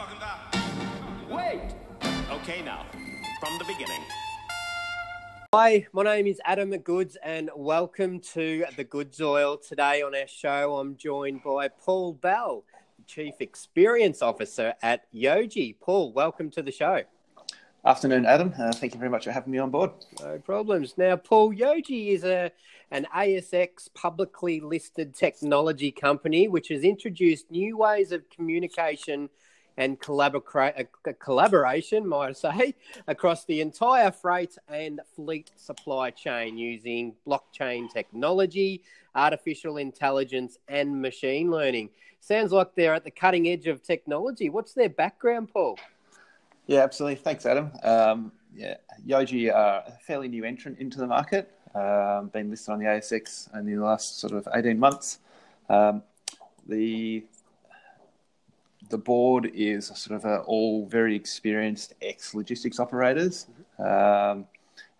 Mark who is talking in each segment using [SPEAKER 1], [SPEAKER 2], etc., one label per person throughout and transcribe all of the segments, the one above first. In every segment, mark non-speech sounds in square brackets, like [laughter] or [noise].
[SPEAKER 1] talking about? Wait! Okay, now, from the beginning.
[SPEAKER 2] Hi, my name is Adam Goods, and welcome to the Goods Oil. Today on our show, I'm joined by Paul Bell, Chief Experience Officer at Yojee. Paul, welcome to the show.
[SPEAKER 3] Afternoon, Adam. Uh, thank you very much for having me on board.
[SPEAKER 2] No problems. Now, Paul, Yojee is a an ASX publicly listed technology company which has introduced new ways of communication and collabora- uh, collaboration, might I say, across the entire freight and fleet supply chain using blockchain technology, artificial intelligence, and machine learning. Sounds like they're at the cutting edge of technology. What's their background, Paul?
[SPEAKER 3] Yeah, absolutely. Thanks, Adam. Um, yeah, Yojee are a fairly new entrant into the market. Um, been listed on the ASX in the last sort of eighteen months. Um, the the board is sort of a, all very experienced ex logistics operators. Um,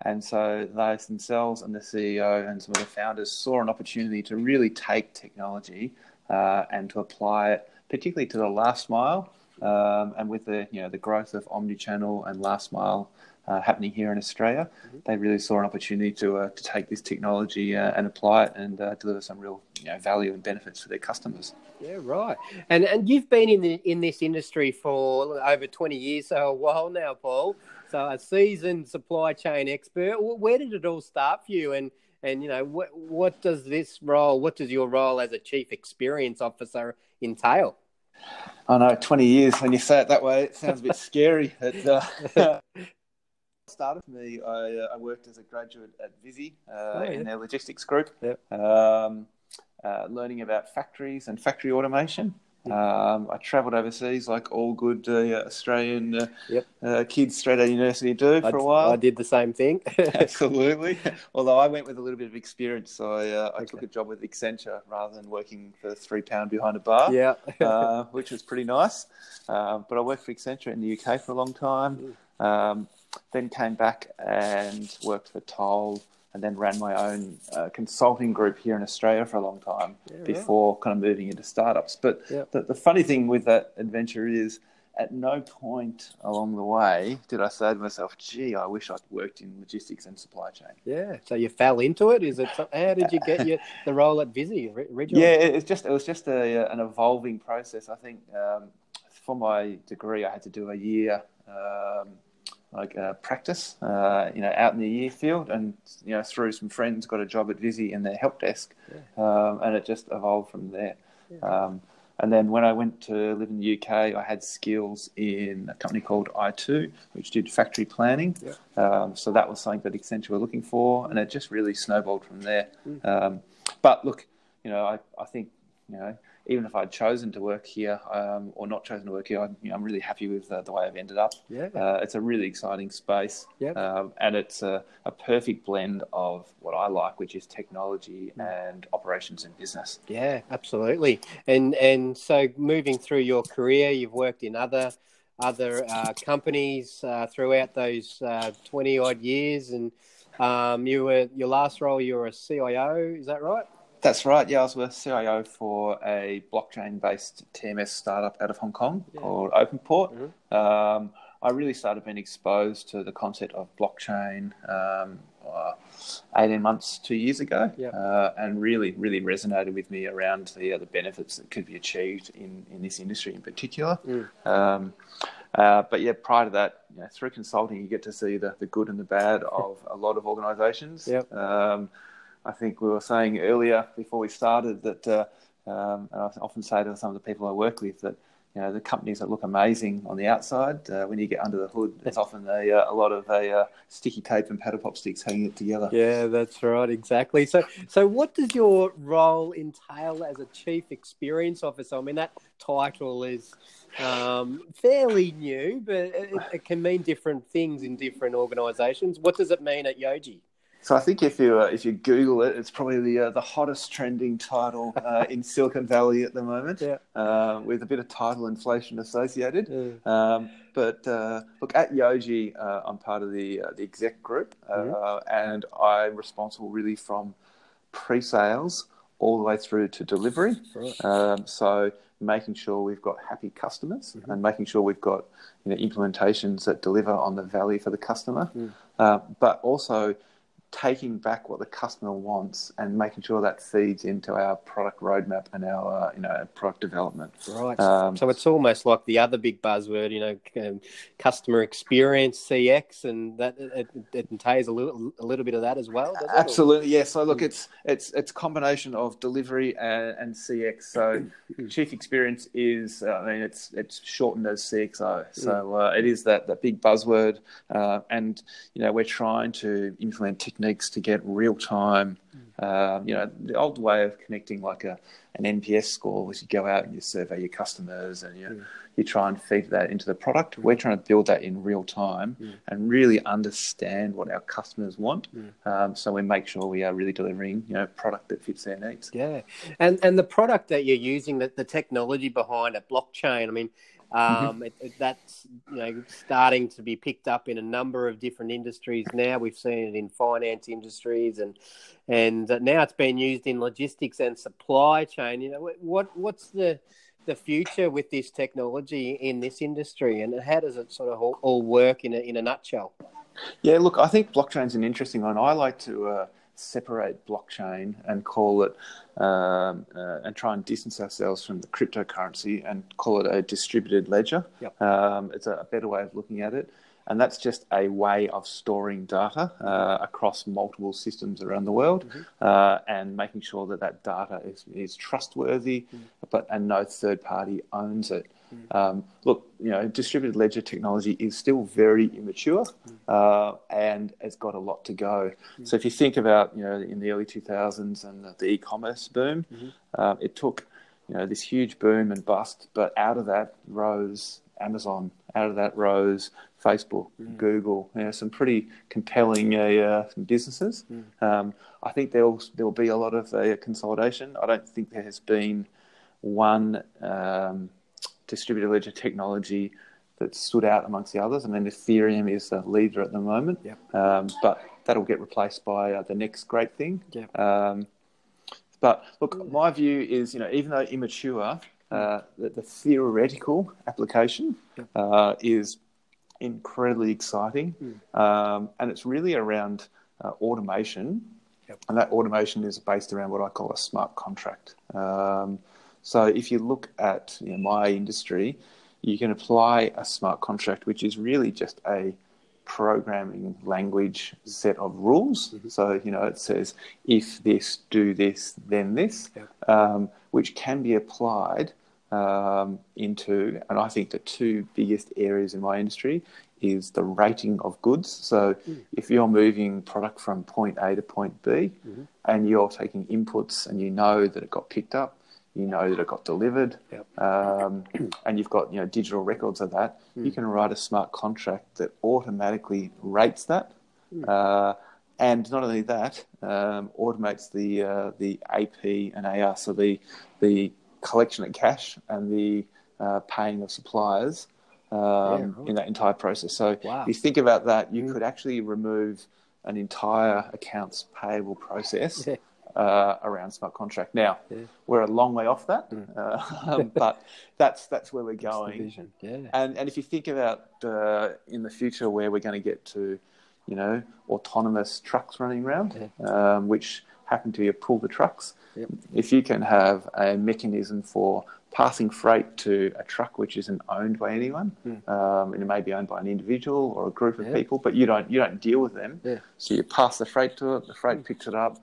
[SPEAKER 3] and so they themselves and the CEO and some of the founders saw an opportunity to really take technology uh, and to apply it, particularly to the last mile um, and with the you know the growth of omnichannel and last mile uh, happening here in Australia, mm-hmm. they really saw an opportunity to uh, to take this technology uh, and apply it and uh, deliver some real you know value and benefits for their customers.
[SPEAKER 2] Yeah, right. And and you've been in the, in this industry for over twenty years, so a while now, Paul. So a seasoned supply chain expert. Where did it all start for you? And and you know what what does this role, what does your role as a chief experience officer entail?
[SPEAKER 3] I know, 20 years. When you say it that way, it sounds a bit scary. It, uh, [laughs] started for me, I, uh, I, worked as a graduate at Visy uh, oh, yeah. in their logistics group, yep. um, uh, learning about factories and factory automation. Um, I travelled overseas like all good uh, Australian uh, yep. uh, kids straight out of university do for a while.
[SPEAKER 2] I did the same thing. [laughs]
[SPEAKER 3] Absolutely. [laughs] Although I went with a little bit of experience, so I, uh, I okay. took a job with Accenture rather than working for three pound behind a bar.
[SPEAKER 2] Yeah, [laughs]
[SPEAKER 3] uh, which was pretty nice. Um, but I worked for Accenture in the UK for a long time. Mm. Um, then came back and worked for Toll and then ran my own uh, consulting group here in Australia for a long time yeah, before right. kind of moving into startups. But the, the, funny thing with that adventure is, at no point along the way did I say to myself, "Gee, I wish I'd worked in logistics and supply chain."
[SPEAKER 2] Yeah, so you fell into it. Is it? How did you get your, the role at Visy originally?
[SPEAKER 3] Yeah, it was just it was just a, an evolving process. I think um, for my degree, I had to do a year. Um, like uh, practice, uh, you know, out in the year field, and you know, through some friends, got a job at Visy in their help desk, yeah. um, and it just evolved from there. Yeah. Um, and then when I went to live in the UK, I had skills in a company called i2, which did factory planning. Yeah. Um, so that was something that Accenture were looking for, and it just really snowballed from there. Mm. Um, but look, you know, I, I think you know even if I'd chosen to work here um, or not chosen to work here, I'm, you know, I'm really happy with uh, the way I've ended up.
[SPEAKER 2] Yeah,
[SPEAKER 3] uh, it's a really exciting space.
[SPEAKER 2] Yeah,
[SPEAKER 3] um, and it's a, a, perfect blend of what I like, which is technology mm. and operations and business.
[SPEAKER 2] Yeah, absolutely. And and so moving through your career, you've worked in other other uh, companies uh, throughout those uh, twenty odd years, and um, you were your last role, you were a CIO. Is that right?
[SPEAKER 3] That's right. Yeah, I was with CIO for a blockchain-based TMS startup out of Hong Kong yeah. called OpenPort. Mm-hmm. Um, I really started being exposed to the concept of blockchain um, uh, 18 months, two years ago,
[SPEAKER 2] yeah.
[SPEAKER 3] uh, and really, really resonated with me around the, uh, the benefits that could be achieved in, in this industry in particular.
[SPEAKER 2] Mm.
[SPEAKER 3] Um, uh, but yeah, prior to that, you know, through consulting, you get to see the, the good and the bad [laughs] of a lot of organisations.
[SPEAKER 2] Yep.
[SPEAKER 3] Um, I think we were saying earlier before we started that, uh, um, and I often say to some of the people I work with that, you know, the companies that look amazing on the outside, uh, when you get under the hood, it's often a, uh, a lot of a, uh, sticky tape and paddle pop sticks hanging it together.
[SPEAKER 2] Yeah, that's right, exactly. So, so what does your role entail as a chief experience officer? I mean, that title is um, fairly new, but it, it, can mean different things in different organisations. What does it mean at Yojee?
[SPEAKER 3] So I think if you uh, if you Google it, it's probably the uh, the hottest trending title uh, in Silicon Valley at the moment,
[SPEAKER 2] yeah.
[SPEAKER 3] Uh, with a bit of title inflation associated.
[SPEAKER 2] Yeah.
[SPEAKER 3] Um, but uh, look, at Yojee, uh, I'm part of the the exec group, mm-hmm. and I'm responsible really from pre-sales all the way through to delivery.
[SPEAKER 2] Right.
[SPEAKER 3] Um, so making sure we've got happy customers mm-hmm. and making sure we've got you know, implementations that deliver on the value for the customer, mm. uh, but also taking back what the customer wants and making sure that feeds into our product roadmap and our uh, you know product development.
[SPEAKER 2] Right. Um, so it's almost like the other big buzzword, you know, um, customer experience (CX), and that it, it, entails a little a little bit of that as well.
[SPEAKER 3] Absolutely, yes. Yeah. So look, it's it's it's a combination of delivery and, and CX. So chief experience is, uh, I mean, it's it's shortened as CXO. So uh, it is that that big buzzword, uh, and you know we're trying to implement technology techniques to get real time. Um, you know, the old way of connecting like a an NPS score was you go out and you survey your customers and you mm. you try and feed that into the product. We're trying to build that in real time mm. and really understand what our customers want. Um, so we make sure we are really delivering you know product that fits their needs.
[SPEAKER 2] Yeah, and and the product that you're using, the, the technology behind it, blockchain. I mean Mm-hmm. Um, it, it, that's you know starting to be picked up in a number of different industries now. We've seen it in finance industries, and and now it's being used in logistics and supply chain. You know what what's the the future with this technology in this industry, and how does it sort of all, all work in a, in a nutshell?
[SPEAKER 3] Yeah, look, I think blockchain's an interesting one. I like to. Uh separate blockchain and call it um, uh, and try and distance ourselves from the cryptocurrency and call it a distributed ledger.
[SPEAKER 2] Yep.
[SPEAKER 3] Um, it's a better way of looking at it. And that's just a way of storing data uh, across multiple systems around the world mm-hmm. uh, and making sure that that data is, is trustworthy, mm-hmm. but and no third party owns it. Mm. Um, look, you know, distributed ledger technology is still very immature, mm. uh, and it's got a lot to go. Mm. So if you think about, you know, in the early 2000s and the, the e-commerce boom, mm-hmm. uh, it took, you know, this huge boom and bust, but out of that rose Amazon. Out of that rose Facebook, mm. Google. You know, some pretty compelling uh, businesses. Mm. Um, I think there'll there'll be a lot of uh, consolidation. I don't think there has been one. Um, distributed ledger technology that stood out amongst the others. I mean, Ethereum is the leader at the moment,
[SPEAKER 2] yep.
[SPEAKER 3] um, but that'll get replaced by uh, the next great thing.
[SPEAKER 2] Yep.
[SPEAKER 3] Um, but look, my view is, you know, even though immature, uh, the, the, theoretical application
[SPEAKER 2] yep.
[SPEAKER 3] uh, is incredibly exciting,
[SPEAKER 2] mm.
[SPEAKER 3] um, and it's really around uh, automation, and that automation is based around what I call a smart contract. Um, so if you look at you know, my industry, you can apply a smart contract, which is really just a programming language set of rules.
[SPEAKER 2] Mm-hmm.
[SPEAKER 3] So, you know, it says if this, do this, then this,
[SPEAKER 2] yeah.
[SPEAKER 3] um, which can be applied um, into, and I think the two biggest areas in my industry is the rating of goods. So,
[SPEAKER 2] mm.
[SPEAKER 3] if you're moving product from point A to point B
[SPEAKER 2] mm-hmm.
[SPEAKER 3] and you're taking inputs and you know that it got picked up, you know that it got delivered,
[SPEAKER 2] yep.
[SPEAKER 3] um, [clears throat] and you've got you know digital records of that.
[SPEAKER 2] Mm.
[SPEAKER 3] You can write a smart contract that automatically rates that,
[SPEAKER 2] mm.
[SPEAKER 3] uh, and not only that, um, automates the uh, the AP and AR, so the the collection of cash and the uh, paying of suppliers um,
[SPEAKER 2] yeah, right.
[SPEAKER 3] in that entire process. So
[SPEAKER 2] wow.
[SPEAKER 3] if you think about that, you
[SPEAKER 2] mm.
[SPEAKER 3] could actually remove an entire accounts payable process. [laughs]
[SPEAKER 2] Yeah
[SPEAKER 3] uh, around smart contract. Now
[SPEAKER 2] yeah.
[SPEAKER 3] we're a long way off that,
[SPEAKER 2] mm.
[SPEAKER 3] uh, [laughs] but that's that's where we're going.
[SPEAKER 2] Yeah.
[SPEAKER 3] And and if you think about uh, in the future where we're going to get to, you know, autonomous trucks running around,
[SPEAKER 2] yeah.
[SPEAKER 3] um, which happen to be a pull the trucks.
[SPEAKER 2] Yep.
[SPEAKER 3] If you can have a mechanism for passing freight to a truck which isn't owned by anyone,
[SPEAKER 2] mm.
[SPEAKER 3] um, and it may be owned by an individual or a group of
[SPEAKER 2] yeah.
[SPEAKER 3] people, but you don't you don't deal with them.
[SPEAKER 2] Yeah.
[SPEAKER 3] So you pass the freight to it, the freight
[SPEAKER 2] mm.
[SPEAKER 3] picks it up,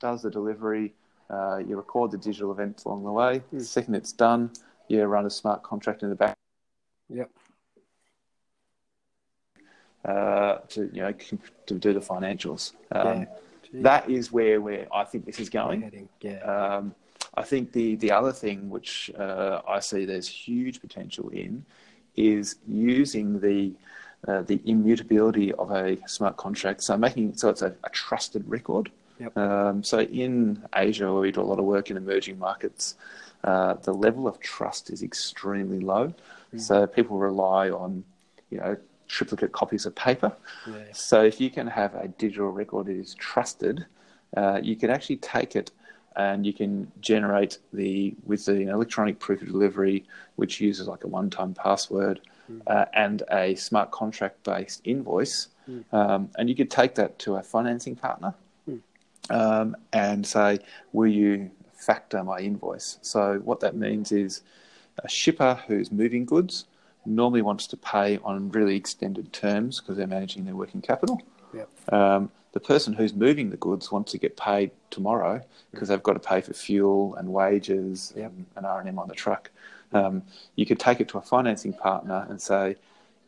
[SPEAKER 3] does the delivery, uh, you record the digital events along the way.
[SPEAKER 2] Mm.
[SPEAKER 3] The second it's done, you run a smart contract in the back.
[SPEAKER 2] Yep.
[SPEAKER 3] Uh, to you know to do the financials. Um,
[SPEAKER 2] yeah.
[SPEAKER 3] That is where where I think this is going.
[SPEAKER 2] Yeah.
[SPEAKER 3] Um, I think the the other thing which uh, I see there's huge potential in is using the uh, the immutability of a smart contract. So making so it's a, a trusted record.
[SPEAKER 2] Yep.
[SPEAKER 3] Um, so in Asia, where we do a lot of work in emerging markets, uh, the level of trust is extremely low.
[SPEAKER 2] Mm.
[SPEAKER 3] So people rely on, you know, triplicate copies of paper.
[SPEAKER 2] Yeah.
[SPEAKER 3] So if you can have a digital record that is trusted, uh, you can actually take it and you can generate the with the electronic proof of delivery, which uses like a one-time password
[SPEAKER 2] Hmm.
[SPEAKER 3] uh, and a smart contract-based invoice, um, and you could take that to a financing partner. Um, and say, "Will you factor my invoice?" So what that means is a shipper who's moving goods normally wants to pay on really extended terms because they're managing their working capital.
[SPEAKER 2] Yep.
[SPEAKER 3] Um, the person who's moving the goods wants to get paid tomorrow because they've got to pay for fuel and wages
[SPEAKER 2] Yep.
[SPEAKER 3] and, and R&M on the truck. Um, you could take it to a financing partner and say,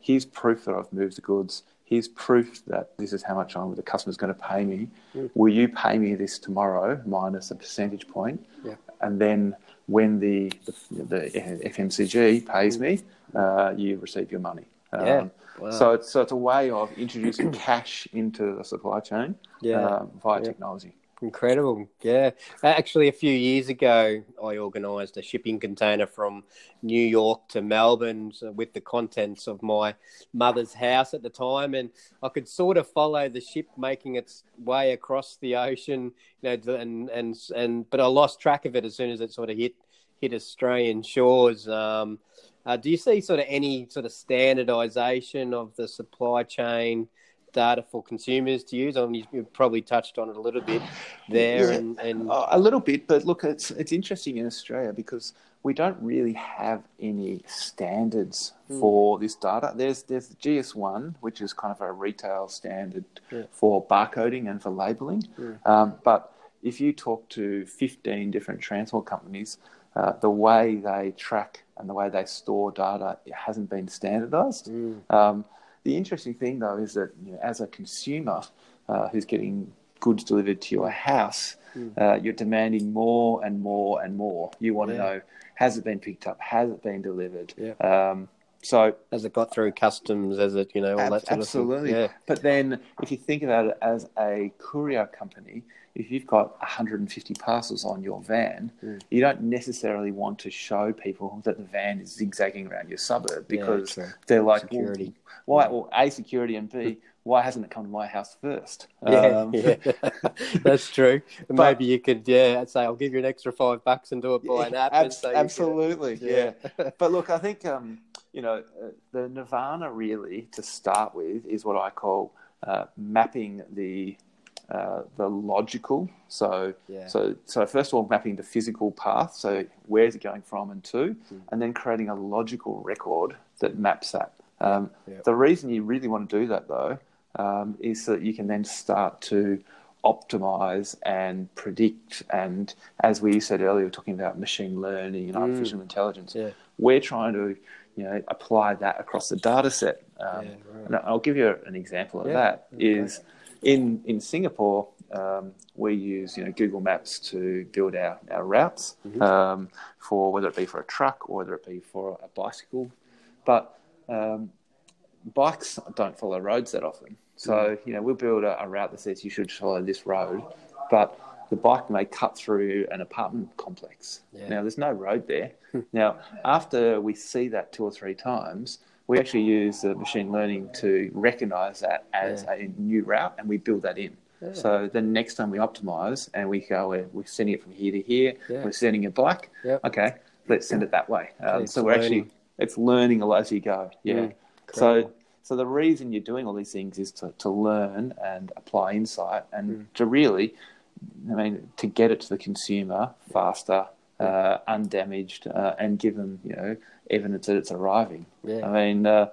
[SPEAKER 3] here's proof that I've moved the goods. Here's proof that this is how much I'm, the customer's going to pay me. Will you pay me this tomorrow minus a percentage point?
[SPEAKER 2] Yeah.
[SPEAKER 3] And then when the, the, the FMCG pays me, uh, you receive your money.
[SPEAKER 2] Yeah.
[SPEAKER 3] Um,
[SPEAKER 2] Wow.
[SPEAKER 3] So it's so it's a way of introducing cash into the supply chain
[SPEAKER 2] Yeah.
[SPEAKER 3] um, via
[SPEAKER 2] Yeah.
[SPEAKER 3] technology.
[SPEAKER 2] Incredible, yeah. Actually, a few years ago, I organised a shipping container from New York to Melbourne with the contents of my mother's house at the time, and I could sort of follow the ship making its way across the ocean, you know, and and and but I lost track of it as soon as it sort of hit hit Australian shores. Um, uh, do you see sort of any sort of standardisation of the supply chain? Data for consumers to use. I mean, you, probably touched on it a little bit there,
[SPEAKER 3] Yeah.
[SPEAKER 2] and, and
[SPEAKER 3] Uh, a little bit, but look, it's it's interesting in Australia because we don't really have any standards
[SPEAKER 2] Hmm.
[SPEAKER 3] for this data. There's there's the GS1, which is kind of a retail standard
[SPEAKER 2] Yeah.
[SPEAKER 3] for barcoding and for labeling. Um, but if you talk to 15 different transport companies, uh, the way they track and the way they store data it hasn't been standardized.
[SPEAKER 2] Hmm.
[SPEAKER 3] Um, the interesting thing, though, is that you know, as a consumer uh, who's getting goods delivered to your house, uh, you're demanding more and more and more. You want
[SPEAKER 2] Yeah.
[SPEAKER 3] to know has it been picked up? Has it been delivered?
[SPEAKER 2] Yeah.
[SPEAKER 3] Um, so
[SPEAKER 2] as it got through customs, as it you know all
[SPEAKER 3] Ab-
[SPEAKER 2] that sort
[SPEAKER 3] absolutely.
[SPEAKER 2] of thing.
[SPEAKER 3] But then, if you think about it as a courier company, if you've got 150 parcels on your van,
[SPEAKER 2] Mm.
[SPEAKER 3] you don't necessarily want to show people that the van is zigzagging around your suburb because
[SPEAKER 2] true.
[SPEAKER 3] they're like, well,
[SPEAKER 2] Security.
[SPEAKER 3] why? Well, a security and b why hasn't it come to my house first?
[SPEAKER 2] Yeah,
[SPEAKER 3] Um, [laughs]
[SPEAKER 2] yeah. [laughs] that's true.
[SPEAKER 3] But-
[SPEAKER 2] Maybe you could, yeah, I'd say I'll give you an extra five bucks and do it by an app.
[SPEAKER 3] Abs-
[SPEAKER 2] so you get it.
[SPEAKER 3] absolutely, [laughs]
[SPEAKER 2] Yeah.
[SPEAKER 3] yeah. but look, I think um, you know uh, the nirvana really to start with is what I call uh, mapping the uh, the logical. So
[SPEAKER 2] Yeah.
[SPEAKER 3] so so first of all, mapping the physical path. So where is it going from and to,
[SPEAKER 2] Hmm.
[SPEAKER 3] and then creating a logical record that maps that. Um. The reason you really want to do that though um, is so that you can then start to optimize and predict. And as we said earlier, we're talking about machine learning and artificial intelligence.
[SPEAKER 2] Mm. Yeah.
[SPEAKER 3] We're trying to, you know, apply that across the data set. Um,
[SPEAKER 2] Yeah, right.
[SPEAKER 3] And I'll give you an example of
[SPEAKER 2] Yeah,
[SPEAKER 3] that.
[SPEAKER 2] okay.
[SPEAKER 3] Is in in Singapore, um, we use you know Google Maps to build our our routes
[SPEAKER 2] Mm-hmm.
[SPEAKER 3] um, for whether it be for a truck or whether it be for a bicycle, but um, bikes don't follow roads that often. So
[SPEAKER 2] Mm.
[SPEAKER 3] you know we'll build a, a route that says you should follow this road, but the bike may cut through an apartment complex.
[SPEAKER 2] Yeah.
[SPEAKER 3] Now there's no road there. now after we see that two or three times, we actually use the machine learning to recognise that as
[SPEAKER 2] Yeah.
[SPEAKER 3] a new route, and we build that in.
[SPEAKER 2] Yeah.
[SPEAKER 3] So the next time we optimize and we go, we're, we're sending it from here to here, we're sending it back.
[SPEAKER 2] Yep.
[SPEAKER 3] Okay, let's send it that way. Um, so we're actually
[SPEAKER 2] learning.
[SPEAKER 3] it's learning as you go. Yeah.
[SPEAKER 2] Mm,
[SPEAKER 3] so so the reason you're doing all these things is to, to learn and apply insight and
[SPEAKER 2] Mm.
[SPEAKER 3] to really, I mean, to get it to the consumer faster, uh, undamaged, uh, and give them you know evidence that it's arriving.
[SPEAKER 2] Yeah.
[SPEAKER 3] I mean. Uh,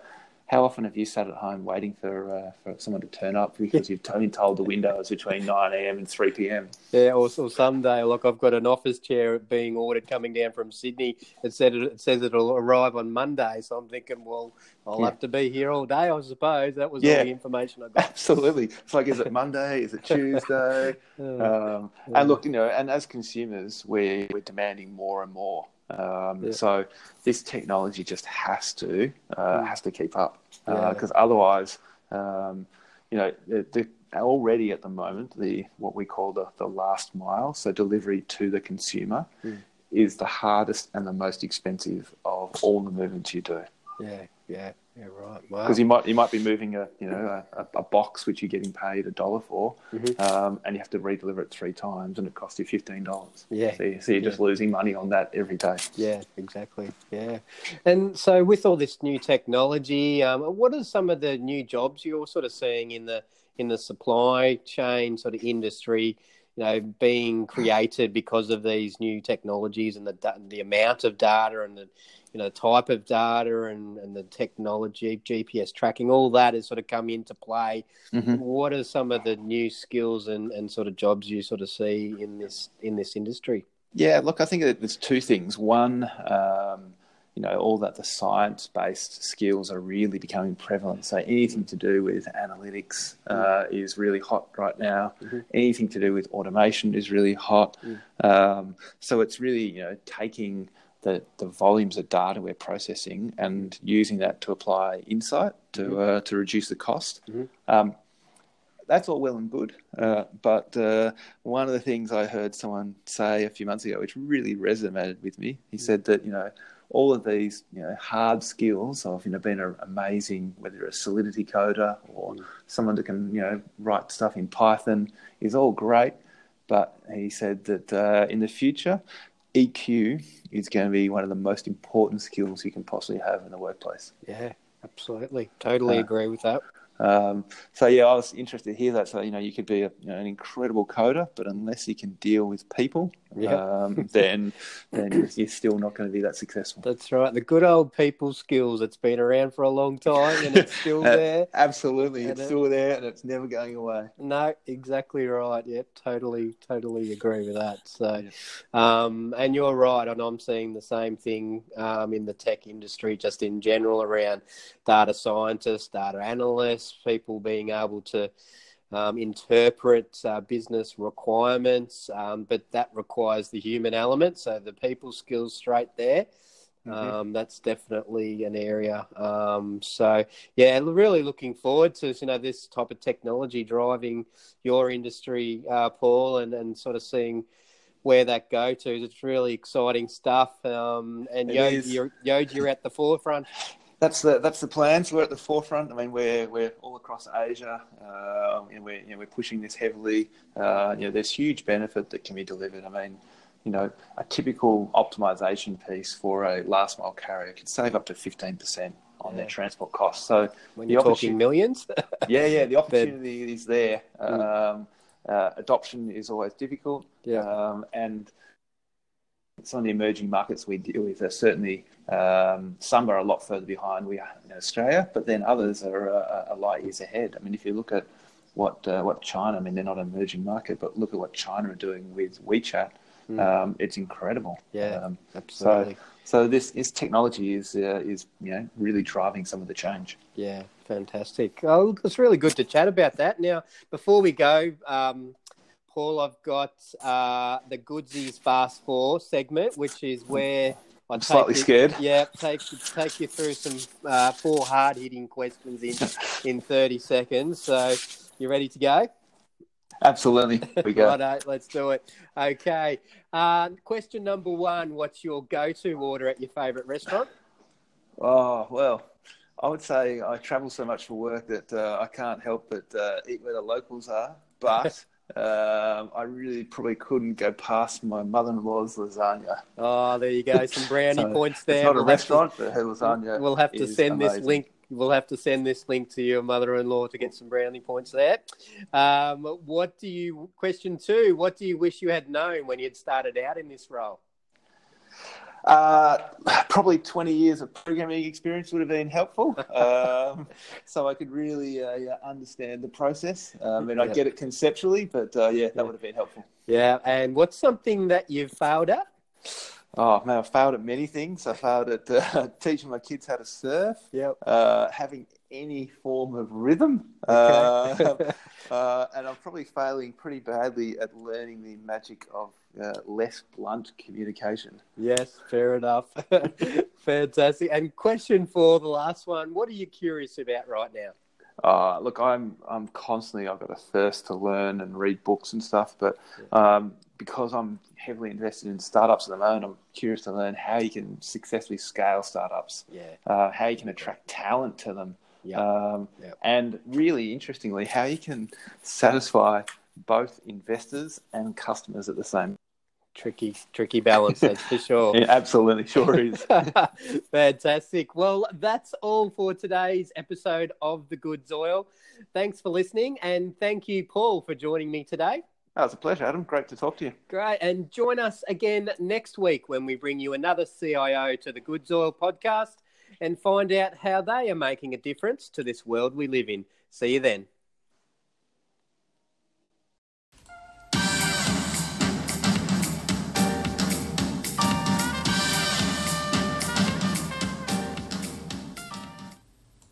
[SPEAKER 3] how often have you sat at home waiting for uh, for someone to turn up because you've been told the window is between 9 a.m. and 3 p.m.?
[SPEAKER 2] Yeah, or, or someday, like I've got an office chair being ordered coming down from Sydney. It said it, it says it'll arrive on Monday, so I'm thinking, well, I'll
[SPEAKER 3] Yeah.
[SPEAKER 2] have to be here all day, I suppose. That was
[SPEAKER 3] Yeah.
[SPEAKER 2] all the information I got.
[SPEAKER 3] Absolutely. It's like, is it Monday? Is it Tuesday? [laughs] um, and look, you know, and as consumers, we're, we're demanding more and more. Um,
[SPEAKER 2] Yeah.
[SPEAKER 3] So this technology just has to uh, has to keep up
[SPEAKER 2] Yeah.
[SPEAKER 3] because otherwise, um, you know, the, the, already at the moment the what we call the, the last mile, so delivery to the consumer, is the hardest and the most expensive of all the movements you do.
[SPEAKER 2] Yeah, yeah, Yeah, right. Wow.
[SPEAKER 3] because you might you might be moving a you know a, a box which you're getting paid a dollar for,
[SPEAKER 2] Mhm.
[SPEAKER 3] um, and you have to redeliver it three times, and it costs you fifteen dollars.
[SPEAKER 2] Yeah.
[SPEAKER 3] so, you, so you're just losing money on that every day.
[SPEAKER 2] Yeah, exactly. Yeah, and so with all this new technology, um, what are some of the new jobs you're sort of seeing in the in the supply chain sort of industry? You know, being created because of these new technologies and the the amount of data and the you know type of data and, and the technology, GPS tracking, all that has sort of come into play.
[SPEAKER 3] Mhm.
[SPEAKER 2] What are some of the new skills and, and sort of jobs you sort of see in this in this industry?
[SPEAKER 3] Yeah, look, I think that there's two things. One, um, you know, all that the science-based skills are really becoming prevalent. So anything to do with analytics uh, is really hot right now.
[SPEAKER 2] Mhm.
[SPEAKER 3] Anything to do with automation is really hot. Um, so it's really, you know, taking the, the volumes of data we're processing and using that to apply insight to uh, to reduce the cost.
[SPEAKER 2] Mhm.
[SPEAKER 3] Um, that's all well and good. Uh, but uh, one of the things I heard someone say a few months ago, which really resonated with me, he said that you know all of these you know hard skills of you know being an amazing whether you're a Solidity coder or someone that can you know write stuff in Python is all great. But he said that uh, in the future, EQ is going to be one of the most important skills you can possibly have in the workplace.
[SPEAKER 2] Yeah, absolutely. Totally
[SPEAKER 3] Uh,
[SPEAKER 2] agree with that.
[SPEAKER 3] Um, so yeah, I was interested to hear that. So you know, you could be a, you know, an incredible coder, but unless you can deal with people,
[SPEAKER 2] Yeah.
[SPEAKER 3] um, [laughs] then then you're still not going to be that successful.
[SPEAKER 2] That's right. The good old people skills. It's been around for a long time and it's still [laughs]
[SPEAKER 3] Uh,
[SPEAKER 2] there.
[SPEAKER 3] Absolutely,
[SPEAKER 2] And
[SPEAKER 3] it's
[SPEAKER 2] it-
[SPEAKER 3] still there, and it's never going away.
[SPEAKER 2] No, exactly right. Yep, totally, totally agree with that. So, um, and you're right, and I'm seeing the same thing um, in the tech industry, just in general, around data scientists, data analysts, people being able to um, interpret uh, business requirements, um, but that requires the human element. So the people skills straight there.
[SPEAKER 3] Mhm.
[SPEAKER 2] Um, that's definitely an area. Um, so yeah, really looking forward to you know this type of technology driving your industry, uh, Paul, and, and sort of seeing where that go to. It's really exciting stuff. Um, and
[SPEAKER 3] Yojee,
[SPEAKER 2] you're, Yojee, you're at the forefront.
[SPEAKER 3] That's the that's the plan. So we're at the forefront. I mean, we're we're all across Asia, uh, and we're you know, we're pushing this heavily. Uh, you know, there's huge benefit that can be delivered. I mean, you know, a typical optimization piece for a last mile carrier could save up to fifteen percent on
[SPEAKER 2] Yeah.
[SPEAKER 3] their transport costs. So
[SPEAKER 2] When you're talking millions, [laughs]
[SPEAKER 3] yeah, yeah, the opportunity is there.
[SPEAKER 2] Mm.
[SPEAKER 3] Um, uh, adoption is always difficult.
[SPEAKER 2] Yeah.
[SPEAKER 3] Um, and some of the emerging markets we deal with are certainly um, some are a lot further behind we are in Australia, but then others are uh, a light years ahead. I mean, if you look at what uh, what China, I mean, they're not an emerging market, but look at what China are doing with WeChat.
[SPEAKER 2] Mm.
[SPEAKER 3] Um, it's incredible.
[SPEAKER 2] Yeah.
[SPEAKER 3] Um,
[SPEAKER 2] absolutely.
[SPEAKER 3] so this this technology is uh, is you know really driving some of the change.
[SPEAKER 2] Yeah, fantastic. Oh, it's really good to chat about that. Now, before we go, um, Paul, I've got uh, the Goodsies Fast Four segment, which is where I
[SPEAKER 3] I'm slightly
[SPEAKER 2] you-
[SPEAKER 3] scared.
[SPEAKER 2] Yeah, take take you through some uh, four hard hitting questions in [laughs] in thirty seconds. So, you ready to go?
[SPEAKER 3] Absolutely, we go. [laughs]
[SPEAKER 2] Righto, let's do it. Okay. Uh, question number one: What's your go-to order at your favourite restaurant?
[SPEAKER 3] Oh well, I would say I travel so much for work that uh, I can't help but uh, eat where the locals are. But [laughs] um, I really probably couldn't go past my mother-in-law's lasagna.
[SPEAKER 2] Oh, there you go. Some brownie [laughs]
[SPEAKER 3] So,
[SPEAKER 2] points there.
[SPEAKER 3] It's not a
[SPEAKER 2] We'll have to-
[SPEAKER 3] restaurant, but her lasagna.
[SPEAKER 2] We'll have to send this link. We'll have to send this link to your mother-in-law to get some brownie points there. Um, what do you? Question two: What do you wish you had known when you'd started out in this role?
[SPEAKER 3] Uh, [sighs] probably 20 years of programming experience would have been helpful. [laughs] Um, so I could really uh, yeah, understand the process. Um, and I
[SPEAKER 2] Yeah.
[SPEAKER 3] get it conceptually, but uh, yeah, that
[SPEAKER 2] Yeah.
[SPEAKER 3] would have been helpful.
[SPEAKER 2] Yeah, and what's something that you've failed at?
[SPEAKER 3] Oh man, I failed at many things. I failed at uh, [laughs] teaching my kids how to surf,
[SPEAKER 2] Yep.
[SPEAKER 3] uh, having any form of rhythm, uh, [laughs] uh, and I'm probably failing pretty badly at learning the magic of uh, less blunt communication.
[SPEAKER 2] yes, fair enough. [laughs] Fantastic. And question for the last one: What are you curious about right now?
[SPEAKER 3] Uh, look, I'm I'm constantly I've got a thirst to learn and read books and stuff, but um, because I'm heavily invested in startups at the moment, I'm curious to learn how you can successfully scale startups,
[SPEAKER 2] Yeah.
[SPEAKER 3] uh, how you can attract talent to them,
[SPEAKER 2] Yeah.
[SPEAKER 3] um,
[SPEAKER 2] Yeah.
[SPEAKER 3] and really interestingly, how you can satisfy both investors and customers at the same.
[SPEAKER 2] tricky, tricky balance, that's for sure. [laughs]
[SPEAKER 3] Yeah, absolutely, sure is. [laughs]
[SPEAKER 2] Fantastic. Well, that's all for today's episode of The Goods Oil. Thanks for listening, and thank you, Paul, for joining me today.
[SPEAKER 3] Oh, that was a pleasure, Adam. Great to talk to you.
[SPEAKER 2] Great. And join us again next week when we bring you another CIO to the Goods Oil podcast and find out how they are making a difference to this world we live in. See you then.